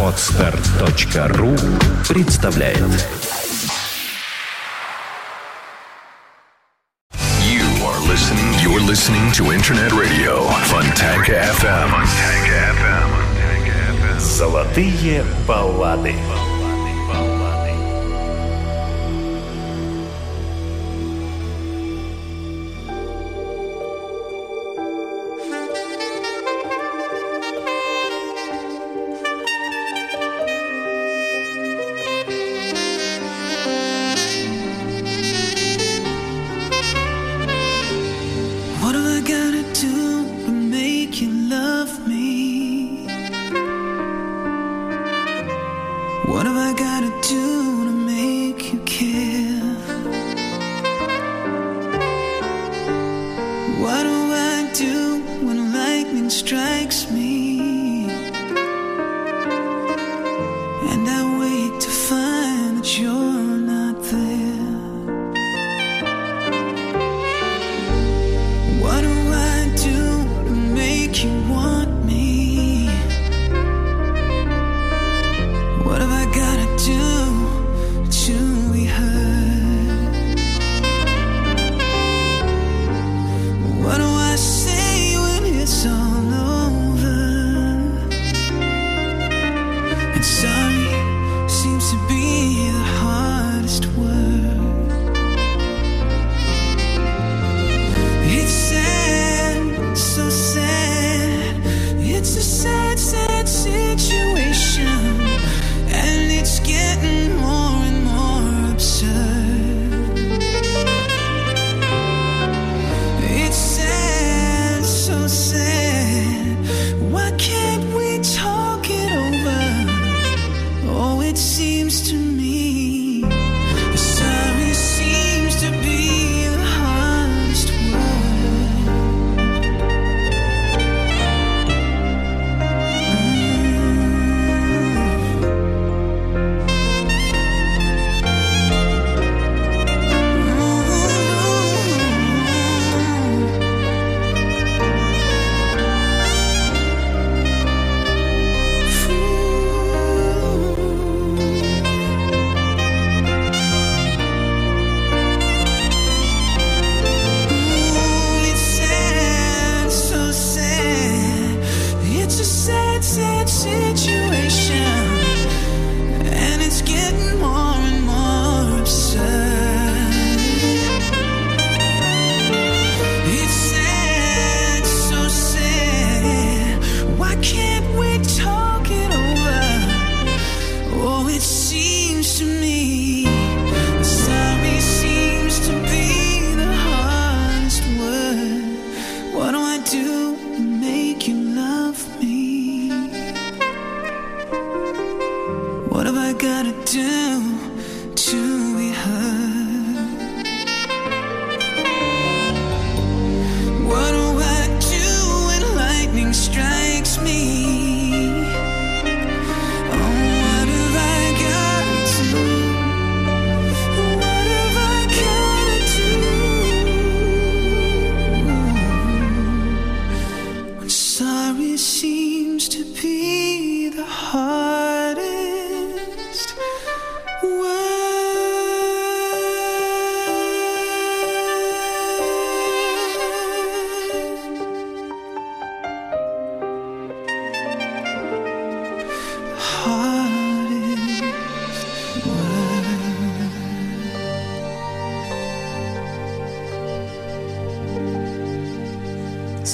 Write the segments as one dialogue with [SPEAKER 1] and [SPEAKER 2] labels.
[SPEAKER 1] Отстар.ру представляет
[SPEAKER 2] You are listening, you're listening to Internet Radio Fontanka FM.
[SPEAKER 1] Золотые баллады.
[SPEAKER 3] Золотые баллады.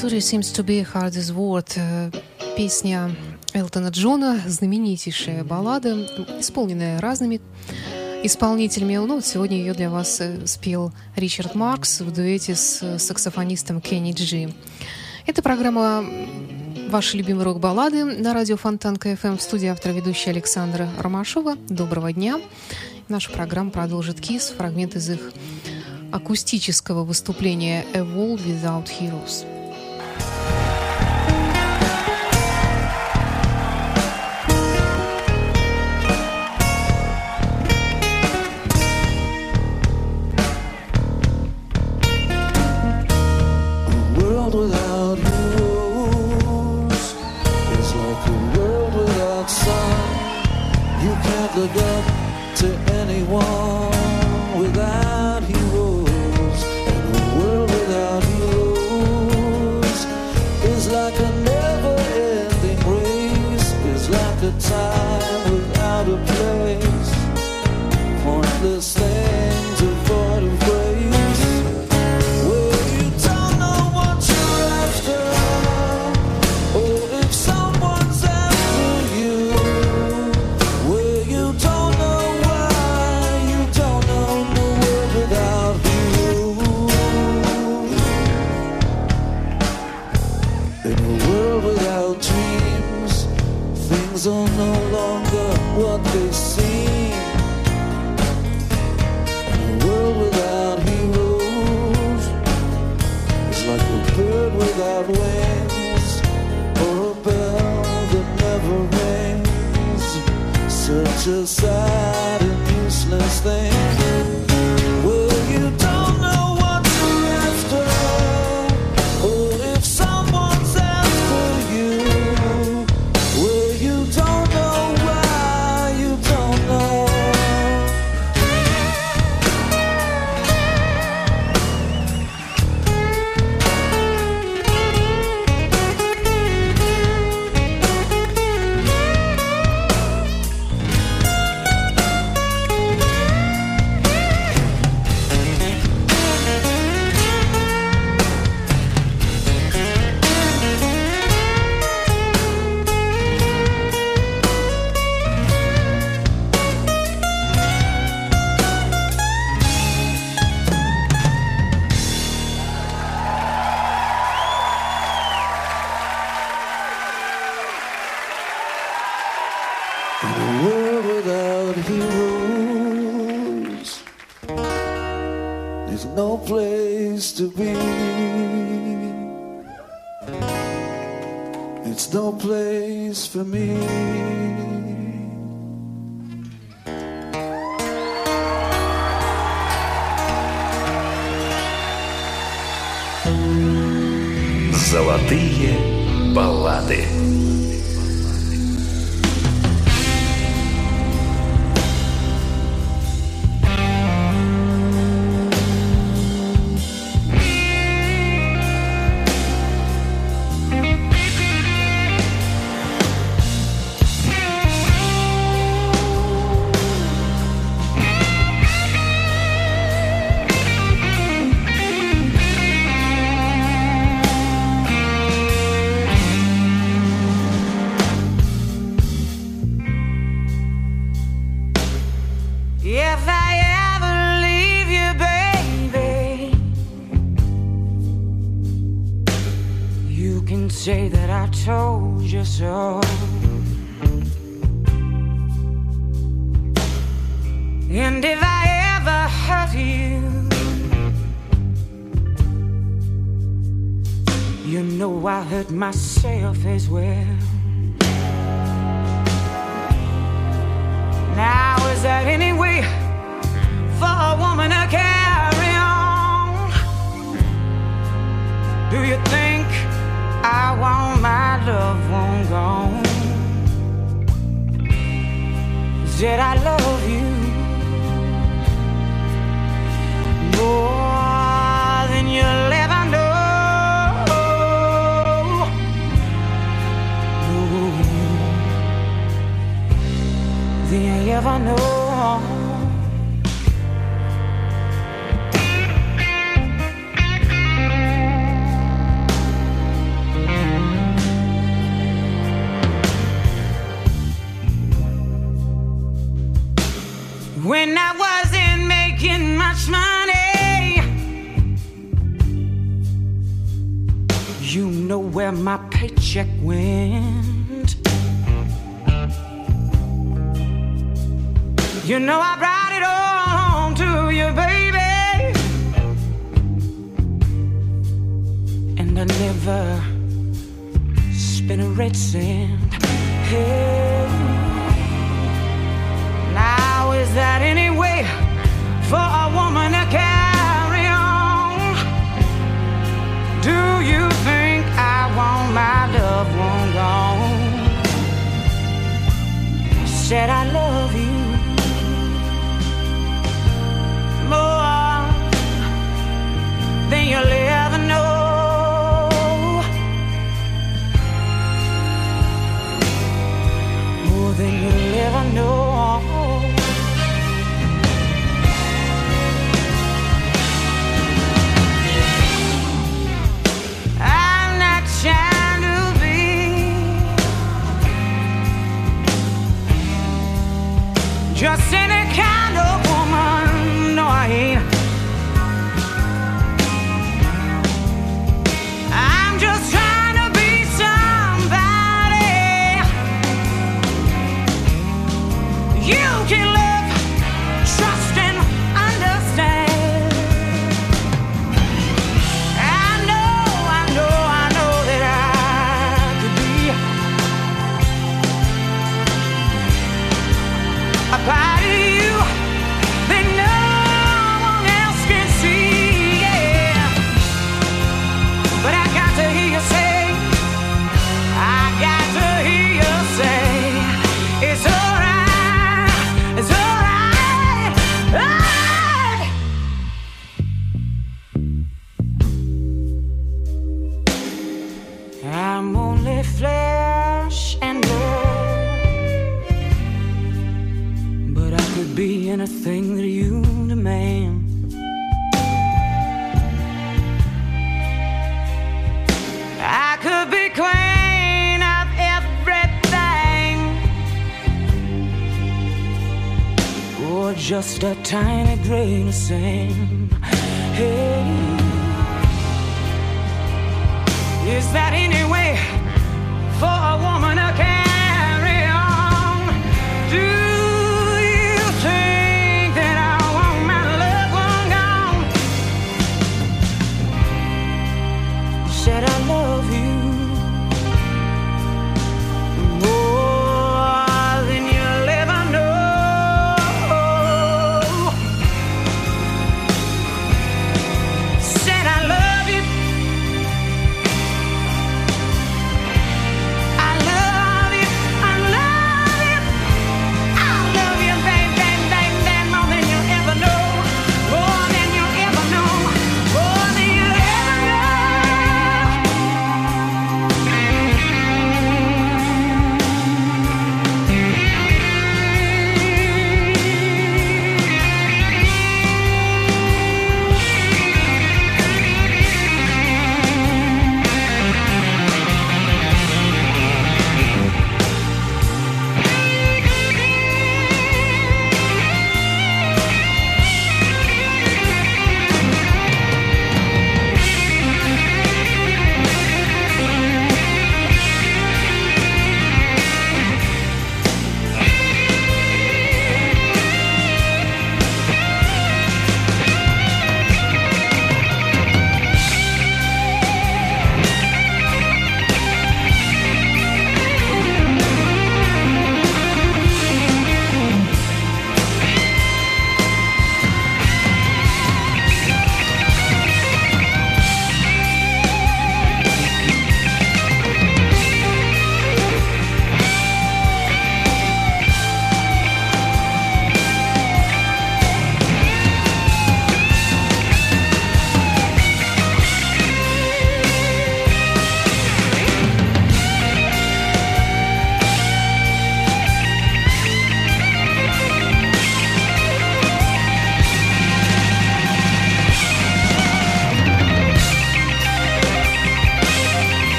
[SPEAKER 3] Sorry seems to be hard as word.
[SPEAKER 4] Э, песня Элтона Джона, знаменитейшая баллада, исполненная разными исполнителями. Ну, вот сегодня ее для вас э, спел Ричард Маркс в дуэте с э, саксофонистом Кенни Джи. Это программа «Ваши любимые рок-баллады» на радио Фонтан КФМ в студии автора ведущая Александра Ромашова. Доброго дня. Наша программа продолжит КИС, фрагмент из их акустического выступления «A World Without Heroes».
[SPEAKER 5] Золотые баллады.
[SPEAKER 6] my paycheck went. You know I brought it all home to you, baby. And I never spent a red cent. Hey. Now is that any way for a woman to care?
[SPEAKER 5] said I love a tiny grain of sand.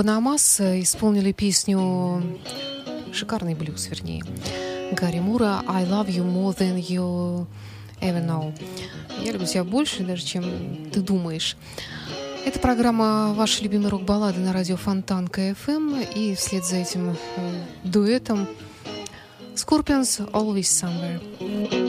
[SPEAKER 4] Банамас исполнили песню, шикарный блюз, вернее, Гарри Мура «I love you more than you ever know». Я люблю тебя больше, даже чем ты думаешь. Это программа «Ваши любимые рок-баллады» на радио Фонтан КФМ. И вслед за этим э, дуэтом Scorpions «Always Somewhere».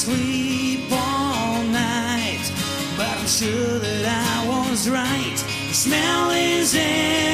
[SPEAKER 5] sleep all night, but I'm sure that I was right. The smell is in.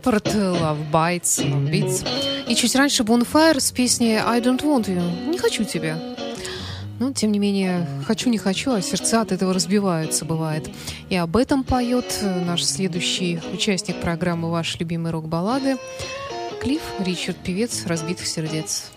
[SPEAKER 4] Leppard, Love Bites, Beats. И чуть раньше Bonfire с песней I Don't Want You. Не хочу тебя. Но, тем не менее, хочу, не хочу, а сердца от этого разбиваются, бывает. И об этом поет наш следующий участник программы «Ваши любимые рок-баллады» Клифф Ричард, певец разбитых сердец.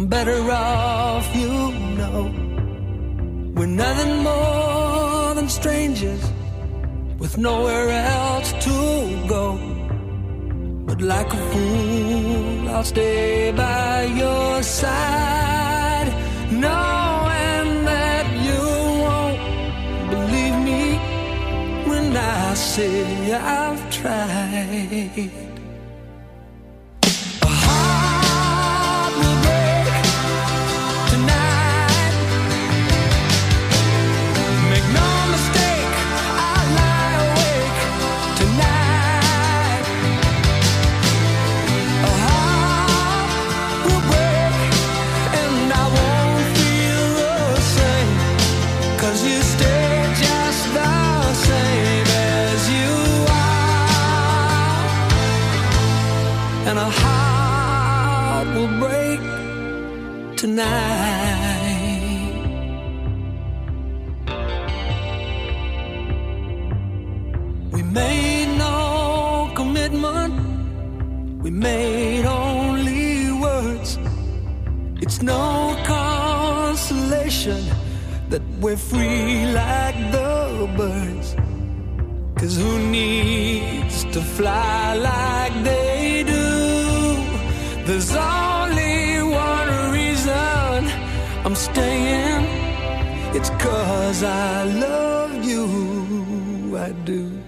[SPEAKER 3] I'm better off, you know. We're nothing more than strangers with nowhere else to go. But like a fool, I'll stay by your side, knowing that you won't believe me when I say I've tried. Tonight. We made no commitment, we made only words. It's no consolation that we're free like the birds. Cause who needs to fly like they do? There's cause I love you, I do.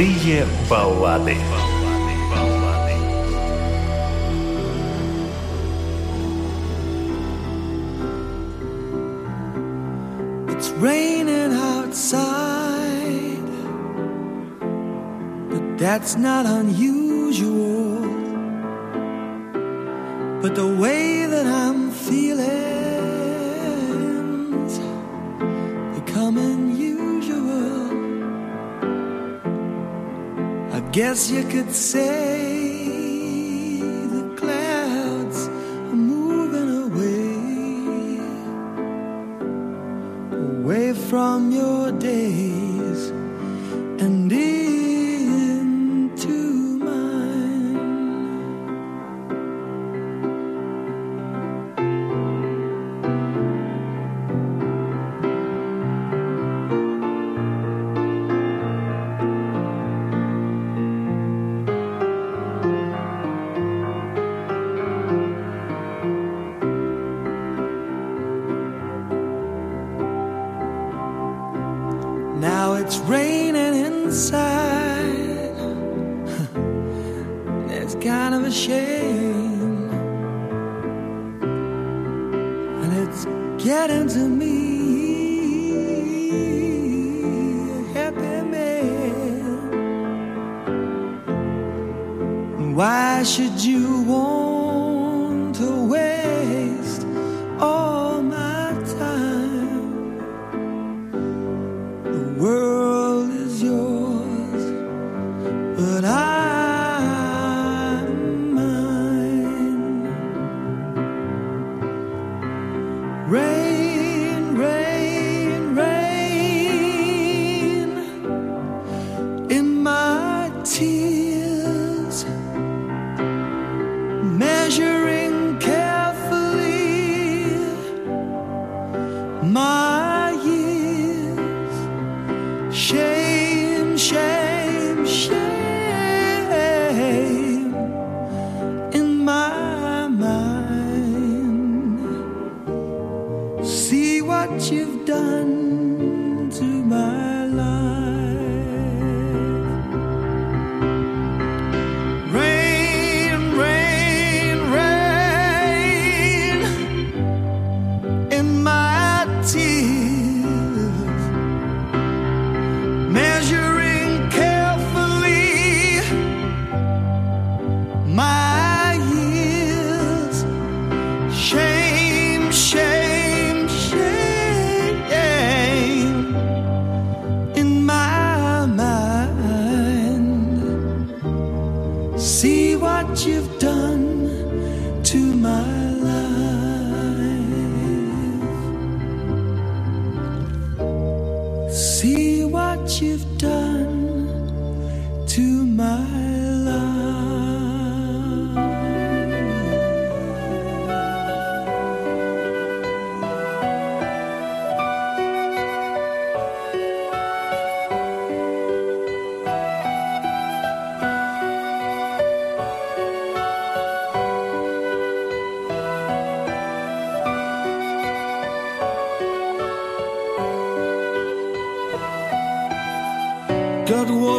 [SPEAKER 7] Золотые баллады.
[SPEAKER 3] It's raining outside, but that's not unusual. But the way guess you could say Why should you want to waste all my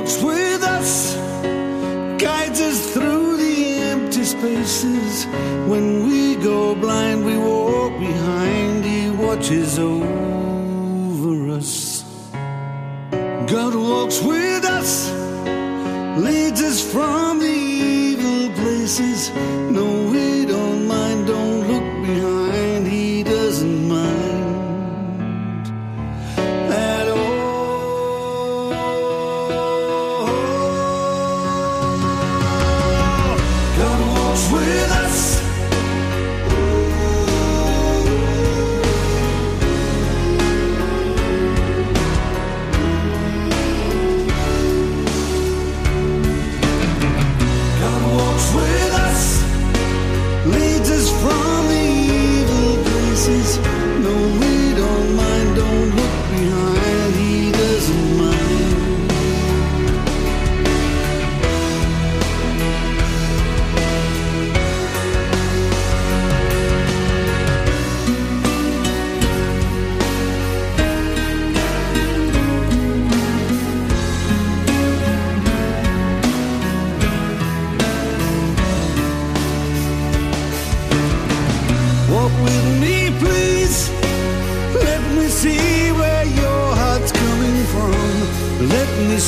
[SPEAKER 3] walks with us, guides us through the empty spaces. When we go blind, we walk behind, he watches over.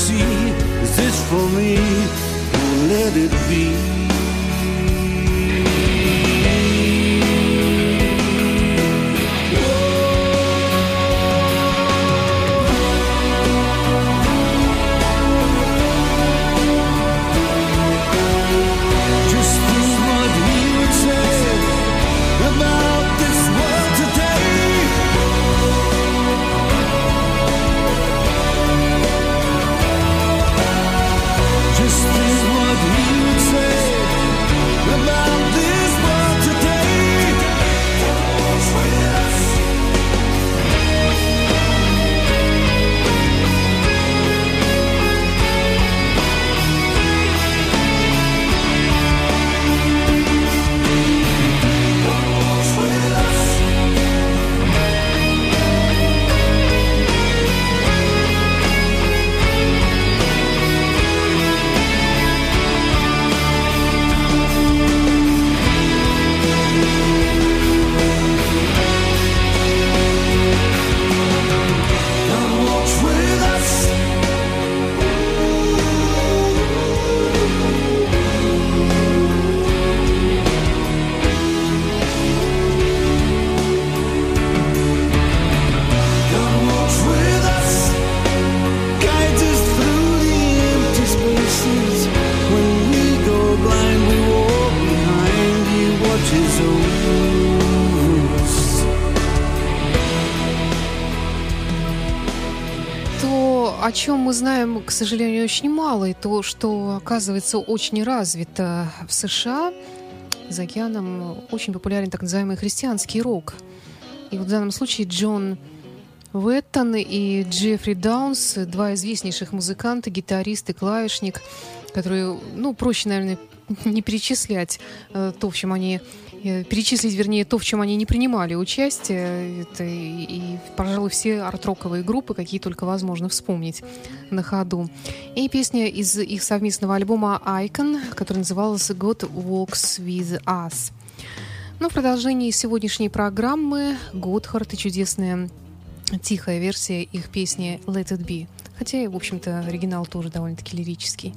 [SPEAKER 3] see, is this for me? Oh, let it be.
[SPEAKER 4] Чем мы знаем, к сожалению, очень мало, и то, что, оказывается, очень развито в США, за океаном очень популярен так называемый христианский рок. И вот в данном случае Джон Уэттон и Джеффри Даунс, два известнейших музыканта, гитарист и клавишник, которые, ну, проще, наверное, не перечислять э, то, в чем они перечислить, вернее, то, в чем они не принимали участие. Это и, и пожалуй, все арт-роковые группы, какие только возможно вспомнить на ходу. И песня из их совместного альбома «Icon», который назывался «God Walks With Us». Ну, в продолжении сегодняшней программы Готхард и чудесная тихая версия их песни «Let It Be». Хотя, в общем-то, оригинал тоже довольно-таки лирический.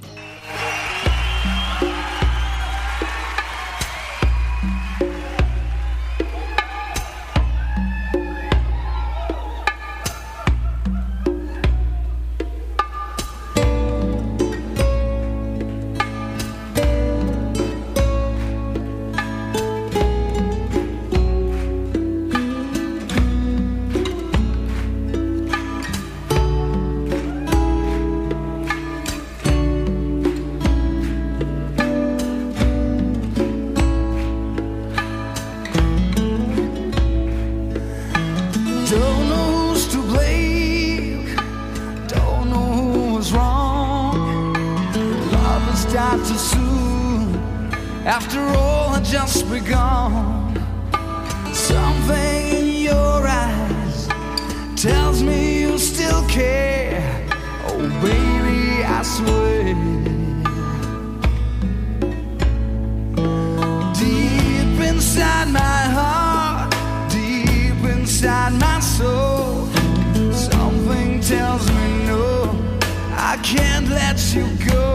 [SPEAKER 3] You go.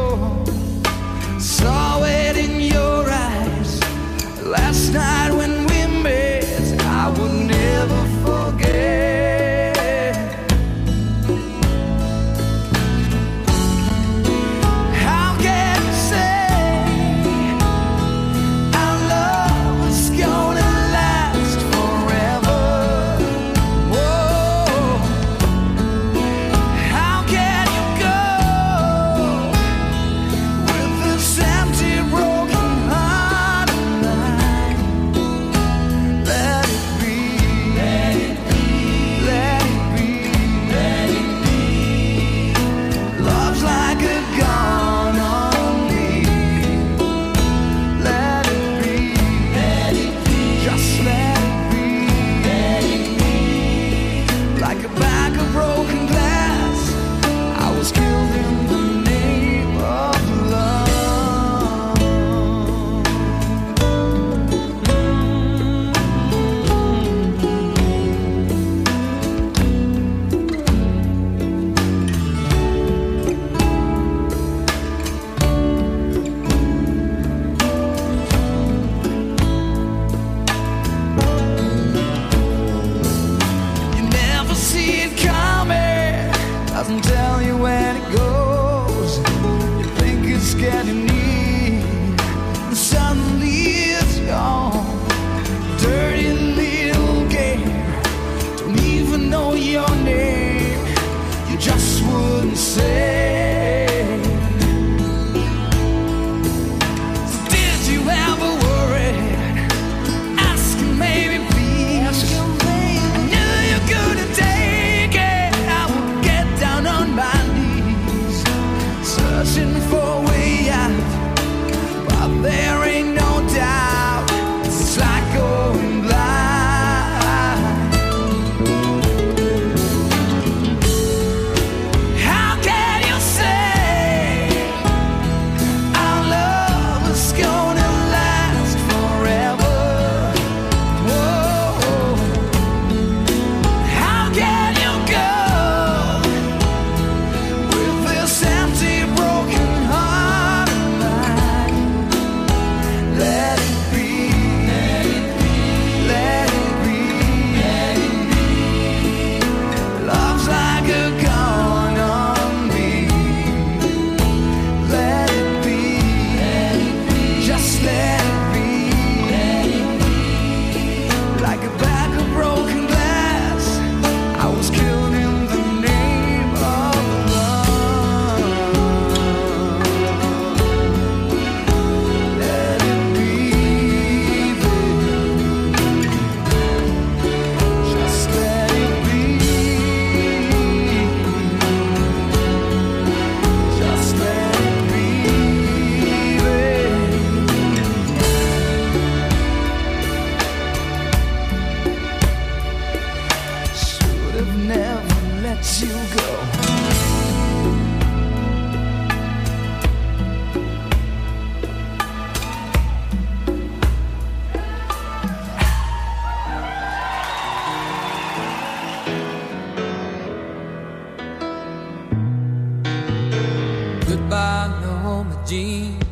[SPEAKER 3] deep.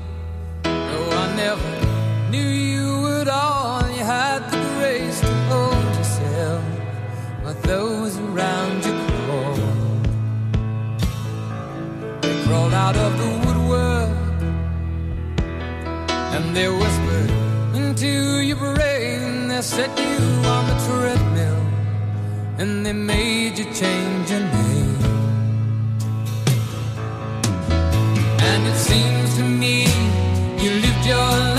[SPEAKER 3] No, I never knew you
[SPEAKER 8] at all. You had the grace to hold yourself, but those around you crawled. They crawled out of the woodwork and they whispered into your brain. They set you on the treadmill and they made you change. your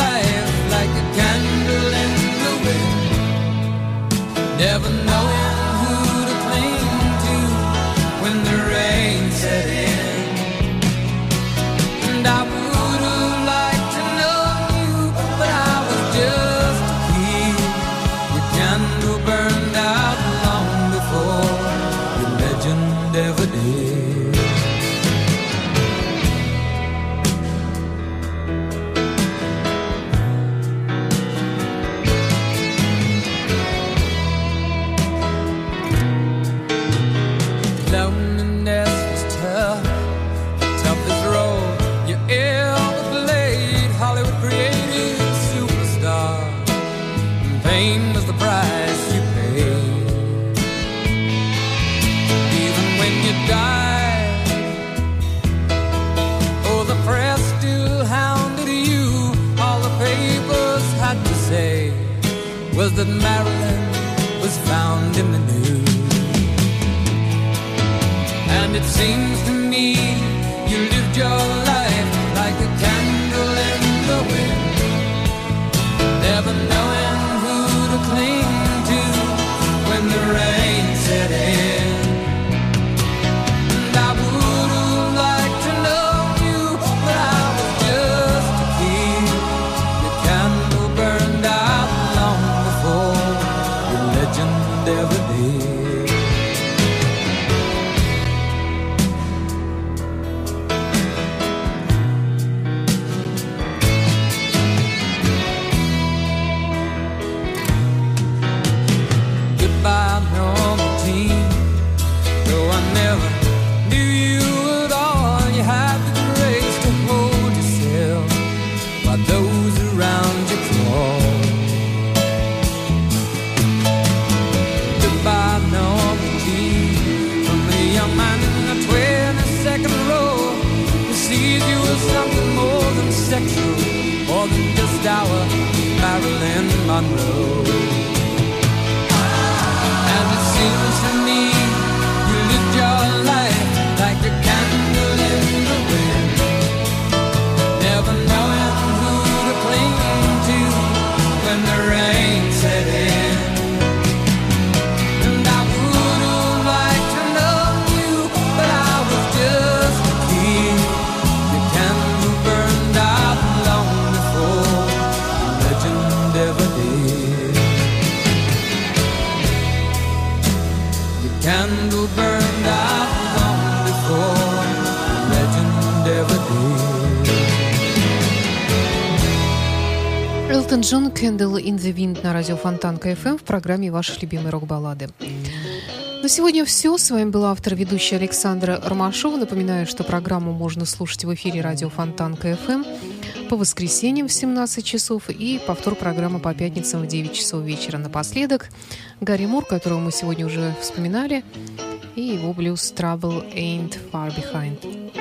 [SPEAKER 8] And it seems to me you lived your life.
[SPEAKER 4] Элтон Джон Кэндл in the Wind на радио Фонтан КФМ эм в программе «Ваши любимые рок-баллады». На сегодня все. С вами была автор ведущая Александра Ромашова. Напоминаю, что программу можно слушать в эфире радио Фонтан КФМ эм» по воскресеньям в 17 часов и повтор программы по пятницам в 9 часов вечера. Напоследок Гарри Мур, которого мы сегодня уже вспоминали, и его блюз «Trouble Ain't Far Behind».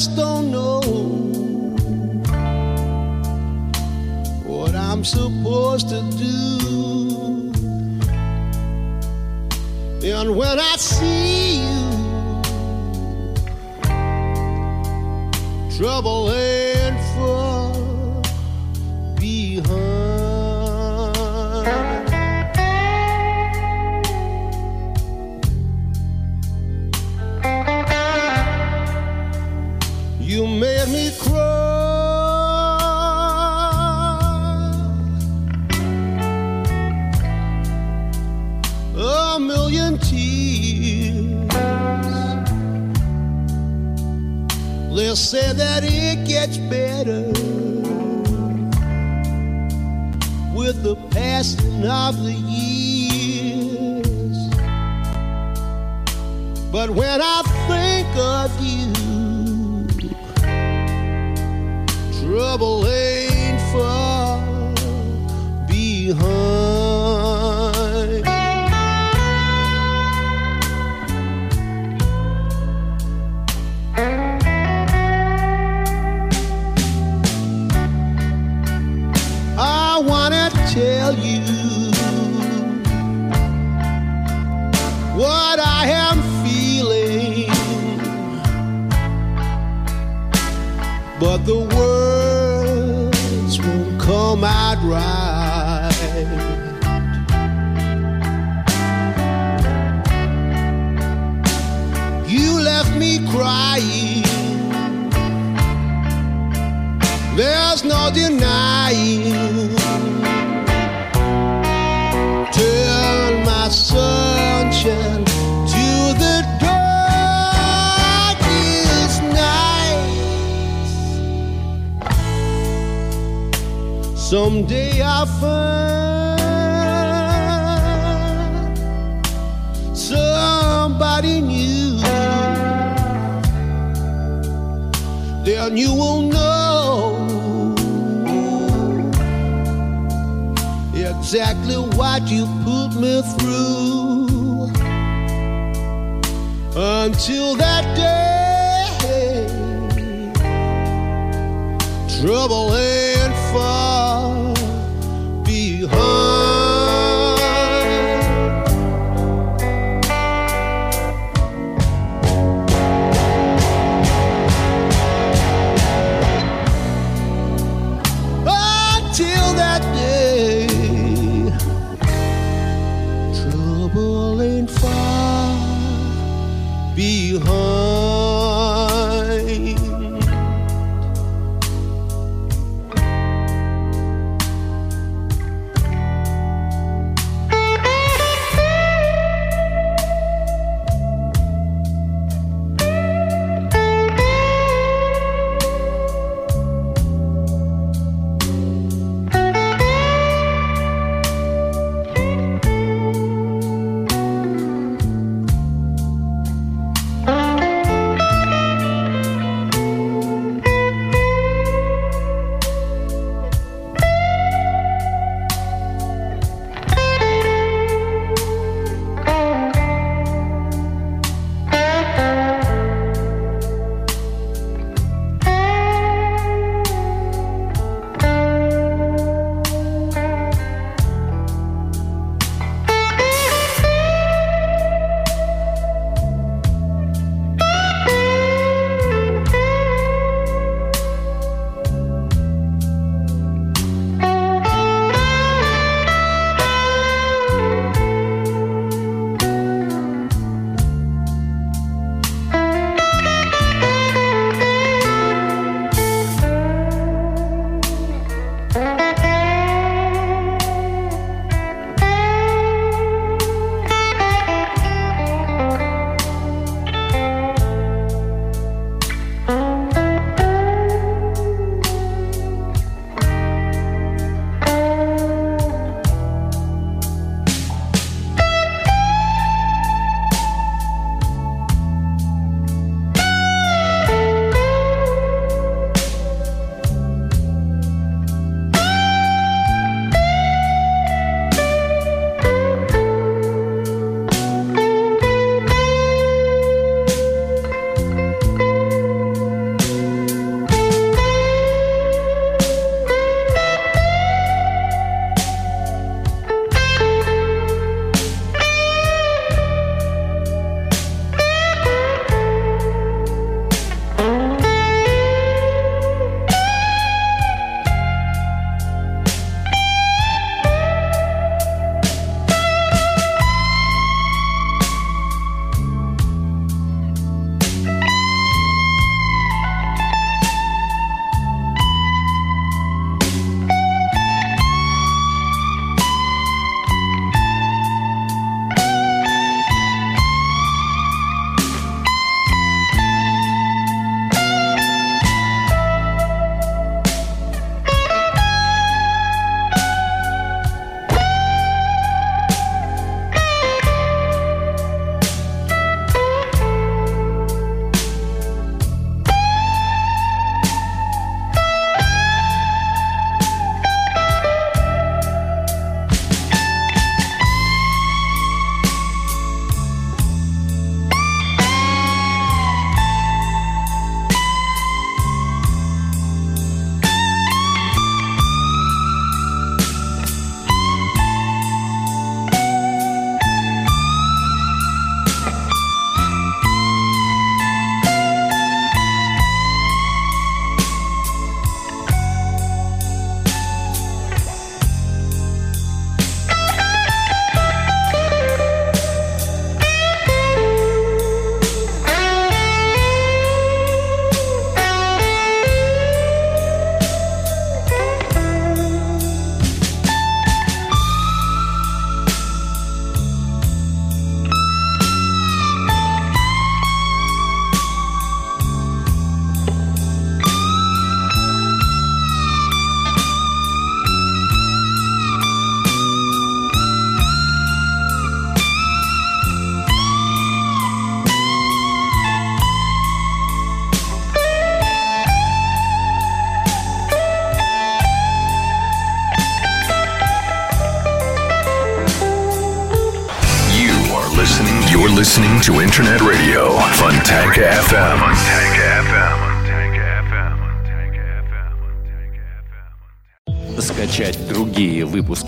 [SPEAKER 9] estoy. In you, Then you will know exactly what you put me through. Until that day, trouble ain't far behind.